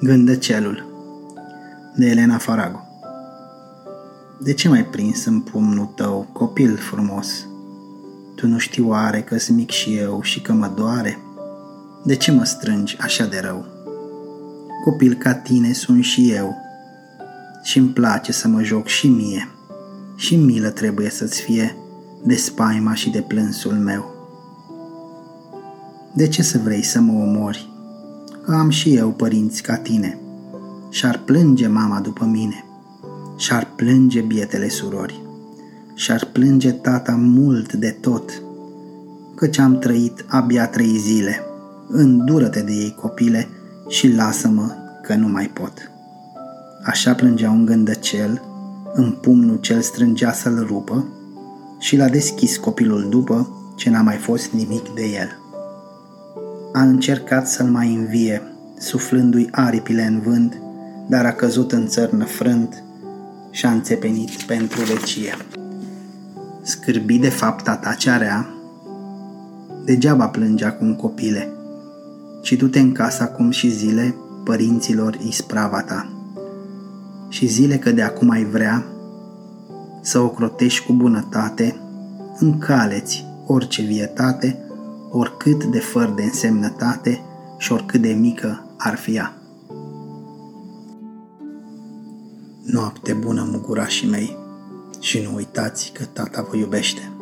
Gândăcelul de Elena Farago De ce mai prins în pumnul tău, copil frumos? Tu nu știi oare că-s mic și eu și că mă doare? De ce mă strângi așa de rău? Copil ca tine sunt și eu și-mi place să mă joc și mie și milă trebuie să-ți fie de spaima și de plânsul meu. De ce să vrei să mă omori? Că am și eu părinți ca tine. Și-ar plânge mama după mine. Și-ar plânge bietele surori. Și-ar plânge tata mult de tot. Căci am trăit abia trei zile. Îndură-te de ei, copile, și lasă-mă că nu mai pot. Așa plângea un gândăcel, în pumnul cel strângea să-l rupă, și l-a deschis copilul după ce n-a mai fost nimic de el a încercat să-l mai învie, suflându-i aripile în vânt, dar a căzut în țărnă frânt și a înțepenit pentru vecie. Scârbi de fapta ta cea rea, degeaba plânge acum copile, ci du-te în casa acum și zile părinților isprava ta. Și zile că de acum ai vrea să o crotești cu bunătate, încaleți orice vietate, oricât de fără de însemnătate și oricât de mică ar fi ea. Noapte bună, mugurașii mei, și nu uitați că tata vă iubește.